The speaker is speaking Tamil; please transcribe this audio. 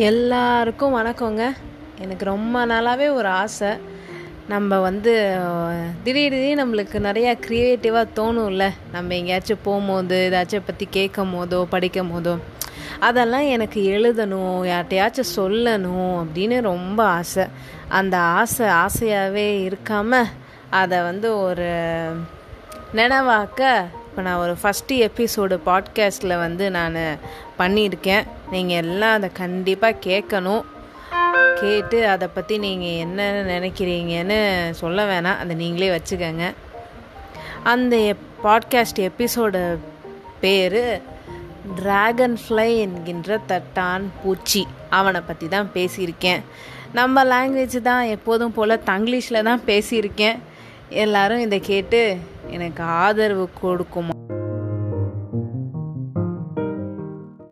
எல்லாருக்கும் வணக்கங்க. எனக்கு ரொம்ப நாளாகவே ஒரு ஆசை. நம்ம வந்து திடீர் திடீர்னு நம்மளுக்கு நிறையா க்ரியேட்டிவாக தோணும்ல. நம்ம எங்கேயாச்சும் போகும்போது ஏதாச்சும் பற்றி கேட்கும் போதோ படிக்கும் போதோ அதெல்லாம் எனக்கு எழுதணும் யார்கிட்டையாச்சும் சொல்லணும் அப்படின்னு ரொம்ப ஆசை. அந்த ஆசை ஆசையாகவே இருக்காமல் அதை வந்து ஒரு நினைவாக்க இப்போ நான் ஒரு ஃபஸ்ட்டு எபிசோடு பாட்காஸ்ட்டில் வந்து நான் பண்ணியிருக்கேன். நீங்கள் எல்லாம் அதை கண்டிப்பாக கேட்கணும். கேட்டு அதை பற்றி நீங்கள் என்ன நினைக்கிறீங்கன்னு சொல்ல வேணாம். அதை நீங்களே வச்சுக்கோங்க. அந்த பாட்காஸ்ட் எபிசோட பேர் ட்ராகன் ஃப்ளை என்கின்ற தட்டான் பூச்சி. அவனை பற்றி தான் பேசியிருக்கேன். நம்ம லாங்குவேஜ் தான் எப்போதும் போல் தங்கிலீஷில் தான் பேசியிருக்கேன். எல்லாரும் இதை கேட்டு எனக்கு ஆதரவு கொடுக்குமா?